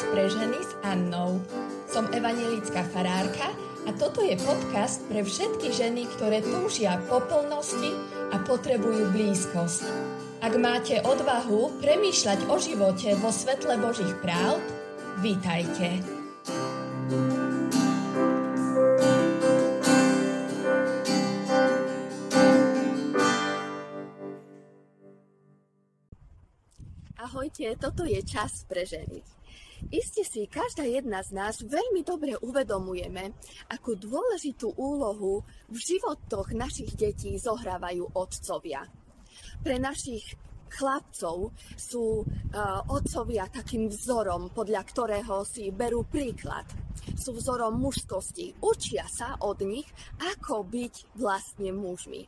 Čas pre ženy s Annou. Som evanelická farárka a toto je podcast pre všetky ženy, ktoré túžia po plnosti a potrebujú blízkosť. Ak máte odvahu premýšľať o živote vo svetle Božích práv, vítajte. Ahojte, toto je čas pre ženy. Iste si každá jedna z nás veľmi dobre uvedomujeme, akú dôležitú úlohu v životoch našich detí zohrávajú otcovia. Pre našich chlapcov sú uh, otcovia takým vzorom, podľa ktorého si berú príklad. Sú vzorom mužskosti. Učia sa od nich, ako byť vlastne mužmi.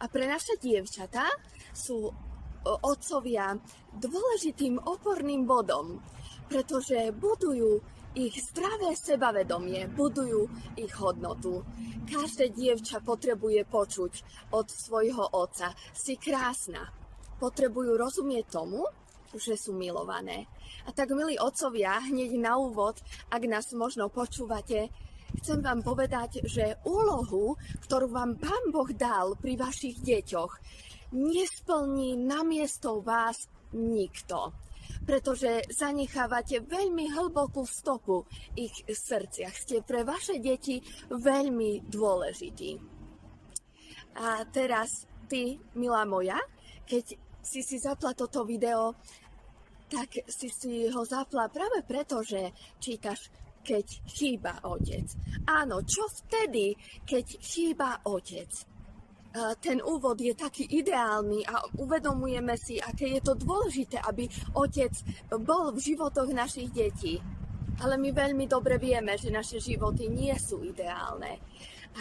A pre naše dievčatá sú otcovia dôležitým oporným bodom, pretože budujú ich zdravé sebavedomie, budujú ich hodnotu. Každé dievča potrebuje počuť od svojho otca, si krásna. Potrebujú rozumieť tomu, že sú milované. A tak, milí otcovia, hneď na úvod, ak nás možno počúvate, chcem vám povedať, že úlohu, ktorú vám Pán Boh dal pri vašich deťoch, nesplní namiesto vás nikto pretože zanechávate veľmi hlbokú stopu ich srdciach. Ste pre vaše deti veľmi dôležití. A teraz ty, milá moja, keď si si zapla toto video, tak si si ho zapla práve preto, že čítaš keď chýba otec. Áno, čo vtedy, keď chýba otec? Ten úvod je taký ideálny a uvedomujeme si, aké je to dôležité, aby otec bol v životoch našich detí. Ale my veľmi dobre vieme, že naše životy nie sú ideálne.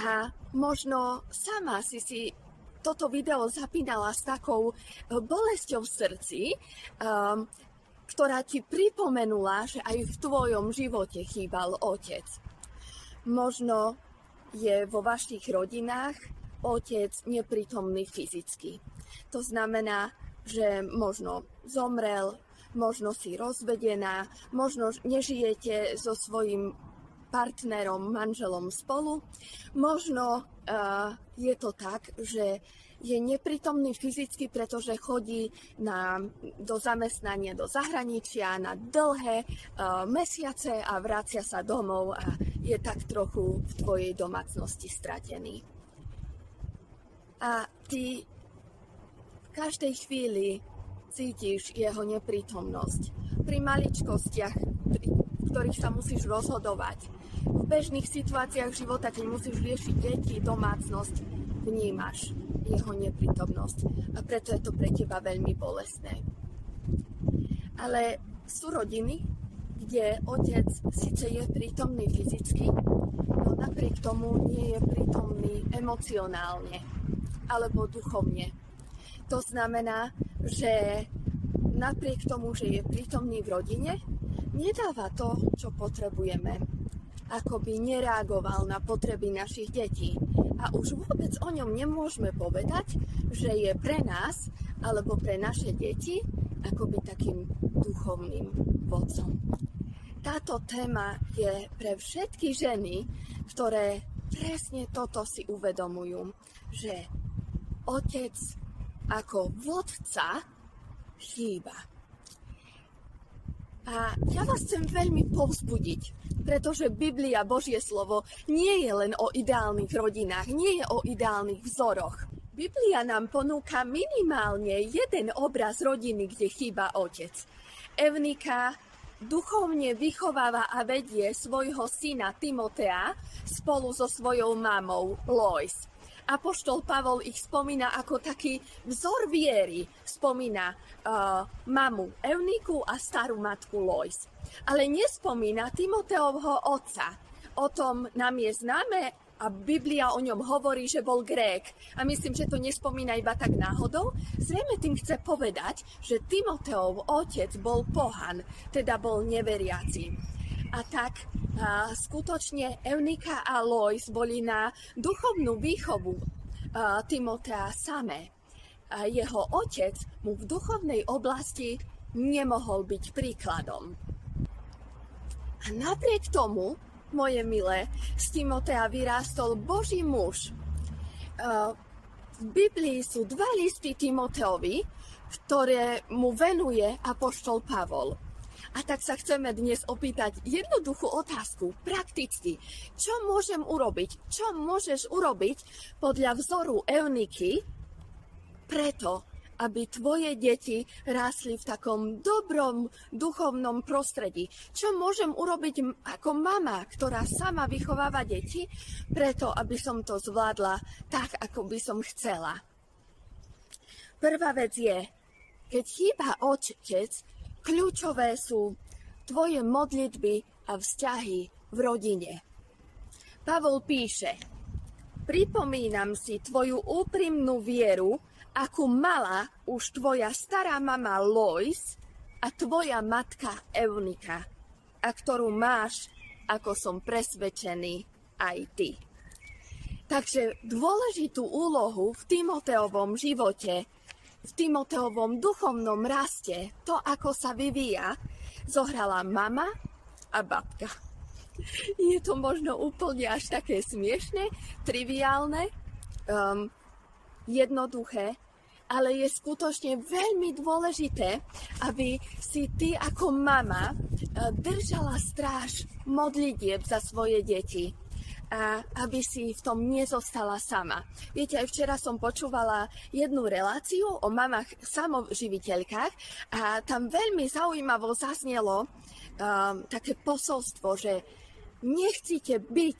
A možno sama si si toto video zapínala s takou bolesťou v srdci, um, ktorá ti pripomenula, že aj v tvojom živote chýbal otec. Možno je vo vašich rodinách otec neprítomný fyzicky. To znamená, že možno zomrel, možno si rozvedená, možno nežijete so svojím partnerom, manželom spolu. Možno uh, je to tak, že je neprítomný fyzicky, pretože chodí na, do zamestnania do zahraničia na dlhé uh, mesiace a vracia sa domov a je tak trochu v tvojej domácnosti stratený a ty v každej chvíli cítiš jeho neprítomnosť. Pri maličkostiach, pri ktorých sa musíš rozhodovať. V bežných situáciách života, keď musíš riešiť deti, domácnosť, vnímaš jeho neprítomnosť. A preto je to pre teba veľmi bolestné. Ale sú rodiny, kde otec síce je prítomný fyzicky, no napriek tomu nie je prítomný emocionálne alebo duchovne. To znamená, že napriek tomu, že je prítomný v rodine, nedáva to, čo potrebujeme. Ako by nereagoval na potreby našich detí. A už vôbec o ňom nemôžeme povedať, že je pre nás alebo pre naše deti akoby takým duchovným vodcom. Táto téma je pre všetky ženy, ktoré presne toto si uvedomujú, že otec ako vodca chýba. A ja vás chcem veľmi povzbudiť, pretože Biblia, Božie slovo, nie je len o ideálnych rodinách, nie je o ideálnych vzoroch. Biblia nám ponúka minimálne jeden obraz rodiny, kde chýba otec. Evnika duchovne vychováva a vedie svojho syna Timotea spolu so svojou mamou Lois. Apoštol Pavol ich spomína ako taký vzor viery. Spomína uh, mamu Euniku a starú matku Lois. Ale nespomína Timoteovho otca. O tom nám je známe a Biblia o ňom hovorí, že bol Grék. A myslím, že to nespomína iba tak náhodou. Zrejme tým chce povedať, že Timoteov otec bol pohan, teda bol neveriaci. A tak a skutočne Eunika a Lois boli na duchovnú výchovu a, Timotea samé. A jeho otec mu v duchovnej oblasti nemohol byť príkladom. A napriek tomu, moje milé, z Timotea vyrástol Boží muž. V Biblii sú dva listy Timoteovi, ktoré mu venuje Apoštol Pavol. A tak sa chceme dnes opýtať jednoduchú otázku, prakticky. Čo môžem urobiť? Čo môžeš urobiť podľa vzoru Euniky preto, aby tvoje deti rásli v takom dobrom duchovnom prostredí. Čo môžem urobiť ako mama, ktorá sama vychováva deti, preto aby som to zvládla tak, ako by som chcela. Prvá vec je, keď chýba otec, Kľúčové sú tvoje modlitby a vzťahy v rodine. Pavol píše, pripomínam si tvoju úprimnú vieru, akú mala už tvoja stará mama Lois a tvoja matka Eunika, a ktorú máš, ako som presvedčený, aj ty. Takže dôležitú úlohu v Timoteovom živote v Timoteovom duchovnom raste, to, ako sa vyvíja, zohrala mama a babka. Je to možno úplne až také smiešne, triviálne, um, jednoduché, ale je skutočne veľmi dôležité, aby si ty ako mama uh, držala stráž modlitieb za svoje deti a aby si v tom nezostala sama. Viete, aj včera som počúvala jednu reláciu o mamách samoživiteľkách a tam veľmi zaujímavo zaznelo um, také posolstvo, že nechcete byť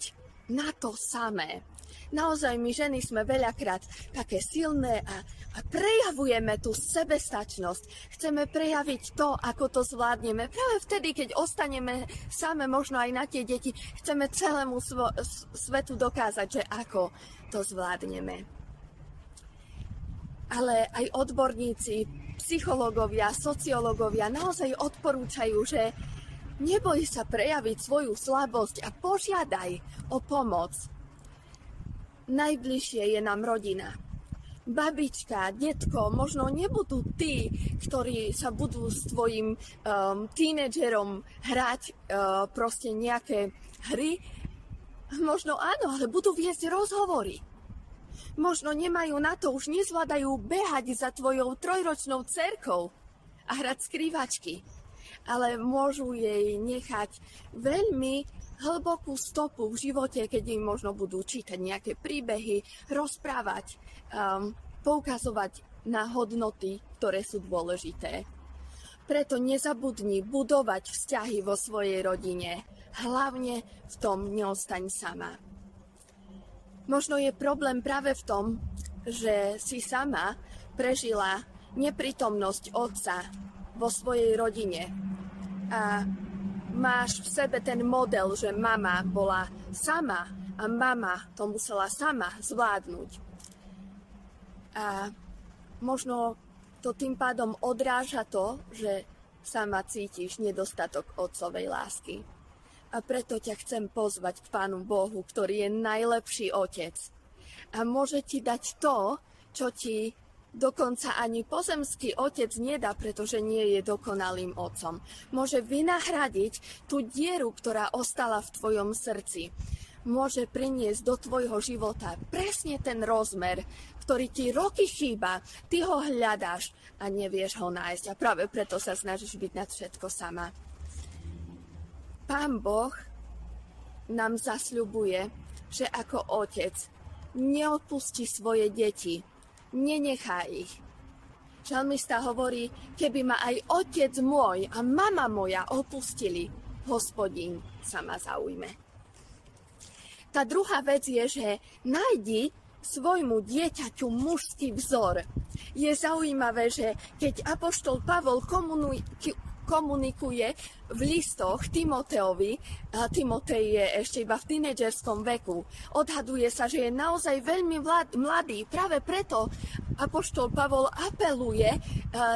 na to samé. Naozaj my ženy sme veľakrát také silné a, a prejavujeme tú sebestačnosť. Chceme prejaviť to, ako to zvládneme. Práve vtedy, keď ostaneme same, možno aj na tie deti, chceme celému svo- svetu dokázať, že ako to zvládneme. Ale aj odborníci, psychológovia, sociológovia naozaj odporúčajú, že neboj sa prejaviť svoju slabosť a požiadaj o pomoc najbližšie je nám rodina. Babička, detko, možno nebudú tí, ktorí sa budú s tvojim um, tínedžerom hrať uh, proste nejaké hry. Možno áno, ale budú viesť rozhovory. Možno nemajú na to, už nezvládajú behať za tvojou trojročnou cerkou a hrať skrývačky. Ale môžu jej nechať veľmi hlbokú stopu v živote, keď im možno budú čítať nejaké príbehy, rozprávať, um, poukazovať na hodnoty, ktoré sú dôležité. Preto nezabudni budovať vzťahy vo svojej rodine. Hlavne v tom neostaň sama. Možno je problém práve v tom, že si sama prežila neprítomnosť otca vo svojej rodine. A máš v sebe ten model, že mama bola sama a mama to musela sama zvládnuť. A možno to tým pádom odráža to, že sama cítiš nedostatok otcovej lásky. A preto ťa chcem pozvať k Pánu Bohu, ktorý je najlepší otec. A môže ti dať to, čo ti Dokonca ani pozemský otec nedá, pretože nie je dokonalým otcom. Môže vynahradiť tú dieru, ktorá ostala v tvojom srdci. Môže priniesť do tvojho života presne ten rozmer, ktorý ti roky chýba. Ty ho hľadáš a nevieš ho nájsť. A práve preto sa snažíš byť nad všetko sama. Pán Boh nám zasľubuje, že ako otec neodpustí svoje deti, nenechá ich. Žalmista hovorí, keby ma aj otec môj a mama moja opustili, hospodín sa ma zaujme. Tá druhá vec je, že nájdi svojmu dieťaťu mužský vzor. Je zaujímavé, že keď apoštol Pavol komunikuje v listoch Timoteovi, a Timotej je ešte iba v tínedžerskom veku, odhaduje sa, že je naozaj veľmi mladý. Práve preto Apoštol Pavol apeluje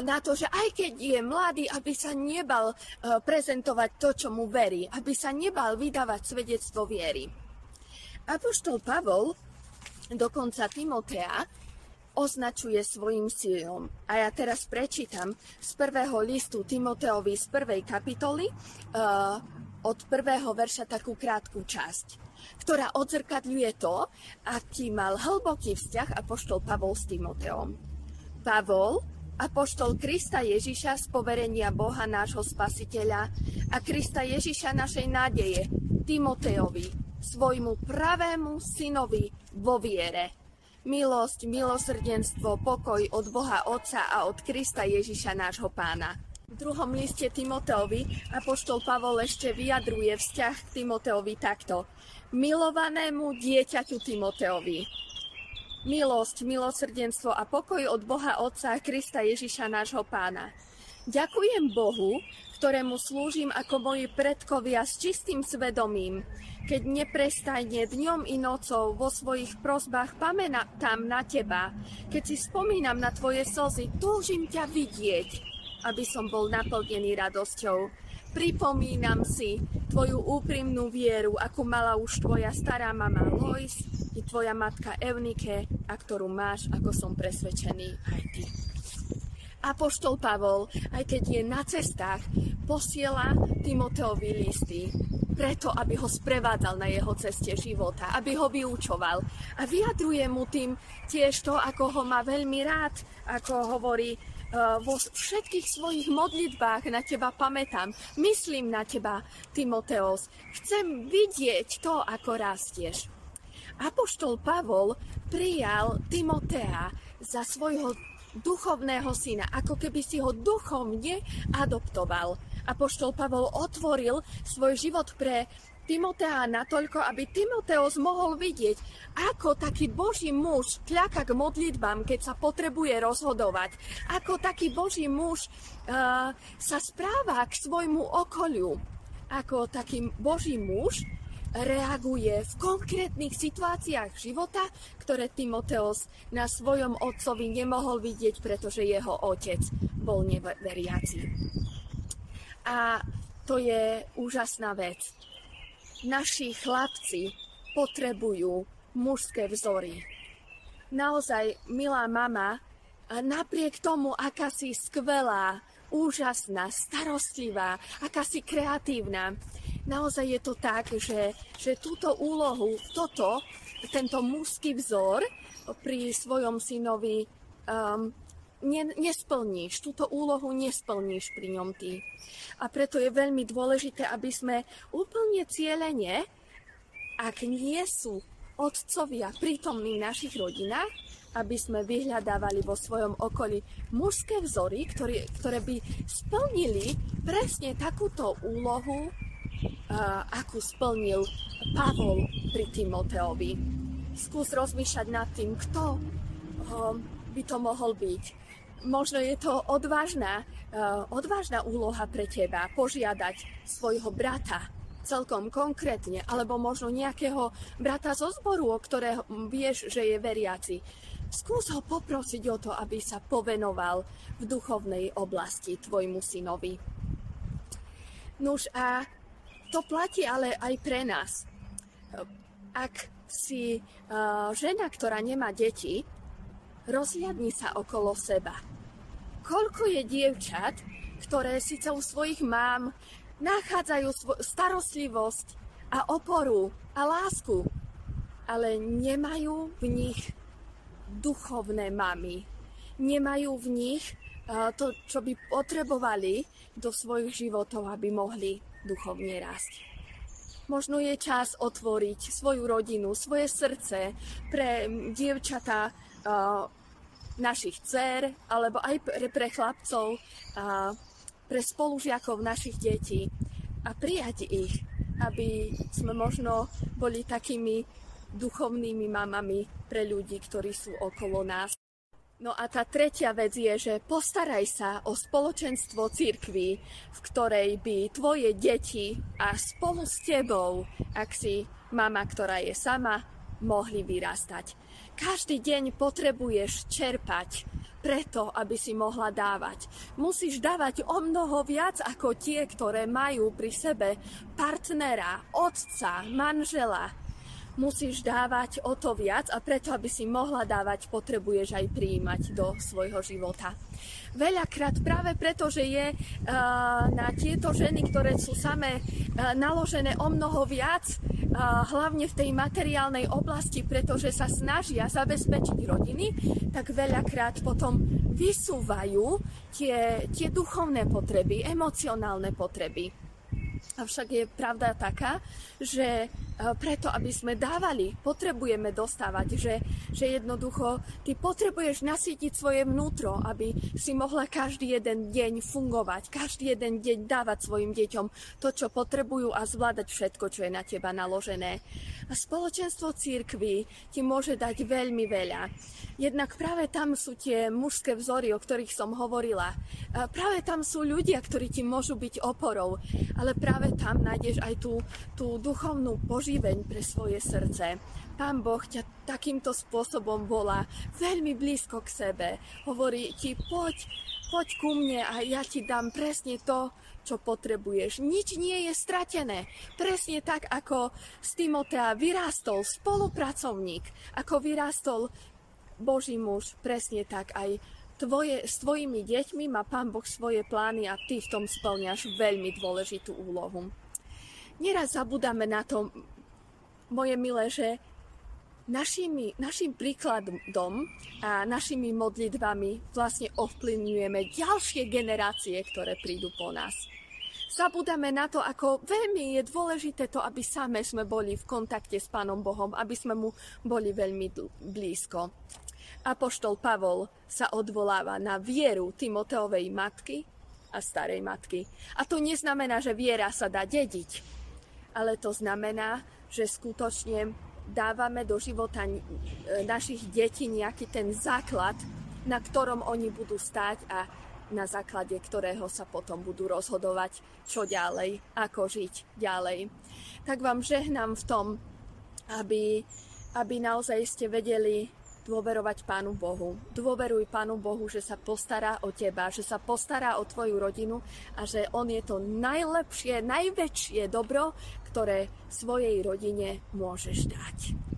na to, že aj keď je mladý, aby sa nebal prezentovať to, čo mu verí, aby sa nebal vydávať svedectvo viery. Apoštol Pavol dokonca Timotea označuje svojim sílom. A ja teraz prečítam z prvého listu Timoteovi z prvej kapitoly uh, od prvého verša takú krátku časť, ktorá odzrkadľuje to, aký mal hlboký vzťah apoštol Pavol s Timoteom. Pavol, apoštol Krista Ježiša z poverenia Boha nášho spasiteľa a Krista Ježiša našej nádeje, Timoteovi, svojmu pravému synovi vo viere milosť, milosrdenstvo, pokoj od Boha Otca a od Krista Ježiša nášho pána. V druhom liste Timoteovi apoštol Pavol ešte vyjadruje vzťah k Timoteovi takto. Milovanému dieťaťu Timoteovi. Milosť, milosrdenstvo a pokoj od Boha Otca a Krista Ježiša nášho pána. Ďakujem Bohu, ktorému slúžim ako moji predkovia s čistým svedomím, keď neprestajne dňom i nocou vo svojich prozbách pamätám na teba, keď si spomínam na tvoje slzy, túžim ťa vidieť, aby som bol naplnený radosťou. Pripomínam si tvoju úprimnú vieru, akú mala už tvoja stará mama Lois i tvoja matka Eunike, a ktorú máš, ako som presvedčený, aj ty. Apoštol Pavol, aj keď je na cestách, posiela Timoteovi listy, preto, aby ho sprevádzal na jeho ceste života, aby ho vyučoval. A vyjadruje mu tým tiež to, ako ho má veľmi rád, ako hovorí, e, vo všetkých svojich modlitbách na teba pamätám. Myslím na teba, Timoteos. Chcem vidieť to, ako rastieš. Apoštol Pavol prijal Timotea za svojho duchovného syna, ako keby si ho duchovne adoptoval. Apoštol Pavol otvoril svoj život pre Timotea natoľko, aby Timoteos mohol vidieť, ako taký Boží muž kľaka k modlitbám, keď sa potrebuje rozhodovať. Ako taký Boží muž uh, sa správa k svojmu okoliu. Ako taký Boží muž reaguje v konkrétnych situáciách života, ktoré Timoteos na svojom otcovi nemohol vidieť, pretože jeho otec bol neveriaci. A to je úžasná vec. Naši chlapci potrebujú mužské vzory. Naozaj, milá mama, napriek tomu, aká si skvelá, úžasná, starostlivá, aká si kreatívna, naozaj je to tak, že, že túto úlohu, toto, tento mužský vzor pri svojom synovi um, ne, nesplníš, túto úlohu nesplníš pri ňom ty. A preto je veľmi dôležité, aby sme úplne cieľene, ak nie sú otcovia prítomní v našich rodinách, aby sme vyhľadávali vo svojom okolí mužské vzory, ktoré, ktoré by splnili presne takúto úlohu akú splnil Pavol pri Timoteovi. Skús rozmýšľať nad tým, kto by to mohol byť. Možno je to odvážna, odvážna úloha pre teba požiadať svojho brata celkom konkrétne, alebo možno nejakého brata zo zboru, o ktorého vieš, že je veriaci. Skús ho poprosiť o to, aby sa povenoval v duchovnej oblasti tvojmu synovi. Nuž a to platí ale aj pre nás. Ak si uh, žena, ktorá nemá deti, rozhľadni sa okolo seba. Koľko je dievčat, ktoré síce u svojich mám nachádzajú svo- starostlivosť a oporu a lásku, ale nemajú v nich duchovné mamy. Nemajú v nich uh, to, čo by potrebovali do svojich životov, aby mohli duchovne rásť. Možno je čas otvoriť svoju rodinu, svoje srdce pre dievčatá našich dcer, alebo aj pre, pre chlapcov, uh, pre spolužiakov našich detí a prijať ich, aby sme možno boli takými duchovnými mamami pre ľudí, ktorí sú okolo nás. No a tá tretia vec je, že postaraj sa o spoločenstvo cirkvy, v ktorej by tvoje deti a spolu s tebou, ak si mama, ktorá je sama, mohli vyrastať. Každý deň potrebuješ čerpať preto, aby si mohla dávať. Musíš dávať o mnoho viac ako tie, ktoré majú pri sebe partnera, otca, manžela. Musíš dávať o to viac a preto, aby si mohla dávať, potrebuješ aj prijímať do svojho života. Veľakrát práve preto, že je uh, na tieto ženy, ktoré sú samé uh, naložené o mnoho viac, uh, hlavne v tej materiálnej oblasti, pretože sa snažia zabezpečiť rodiny, tak veľakrát potom vysúvajú tie, tie duchovné potreby, emocionálne potreby. Avšak je pravda taká, že preto, aby sme dávali, potrebujeme dostávať, že, že jednoducho ty potrebuješ nasýtiť svoje vnútro, aby si mohla každý jeden deň fungovať, každý jeden deň dávať svojim deťom to, čo potrebujú a zvládať všetko, čo je na teba naložené. A spoločenstvo církvy ti môže dať veľmi veľa. Jednak práve tam sú tie mužské vzory, o ktorých som hovorila. A práve tam sú ľudia, ktorí ti môžu byť oporou, ale práve tam nájdeš aj tú, tú duchovnú požiť oživeň pre svoje srdce. Pán Boh ťa takýmto spôsobom volá veľmi blízko k sebe. Hovorí ti, poď, poď ku mne a ja ti dám presne to, čo potrebuješ. Nič nie je stratené. Presne tak, ako z Timotea vyrástol spolupracovník, ako vyrástol Boží muž, presne tak aj tvoje, s tvojimi deťmi má Pán Boh svoje plány a ty v tom splňaš veľmi dôležitú úlohu. Neraz zabudáme na to, moje milé, že našimi, našim príkladom a našimi modlitbami vlastne ovplyvňujeme ďalšie generácie, ktoré prídu po nás. Zabudáme na to, ako veľmi je dôležité to, aby same sme boli v kontakte s Pánom Bohom, aby sme mu boli veľmi blízko. Apoštol Pavol sa odvoláva na vieru Timoteovej matky a starej matky. A to neznamená, že viera sa dá dediť, ale to znamená, že skutočne dávame do života e, našich detí nejaký ten základ, na ktorom oni budú stáť a na základe ktorého sa potom budú rozhodovať, čo ďalej, ako žiť ďalej. Tak vám žehnám v tom, aby, aby naozaj ste vedeli dôverovať Pánu Bohu. Dôveruj Pánu Bohu, že sa postará o teba, že sa postará o tvoju rodinu a že On je to najlepšie, najväčšie dobro, ktoré svojej rodine môžeš dať.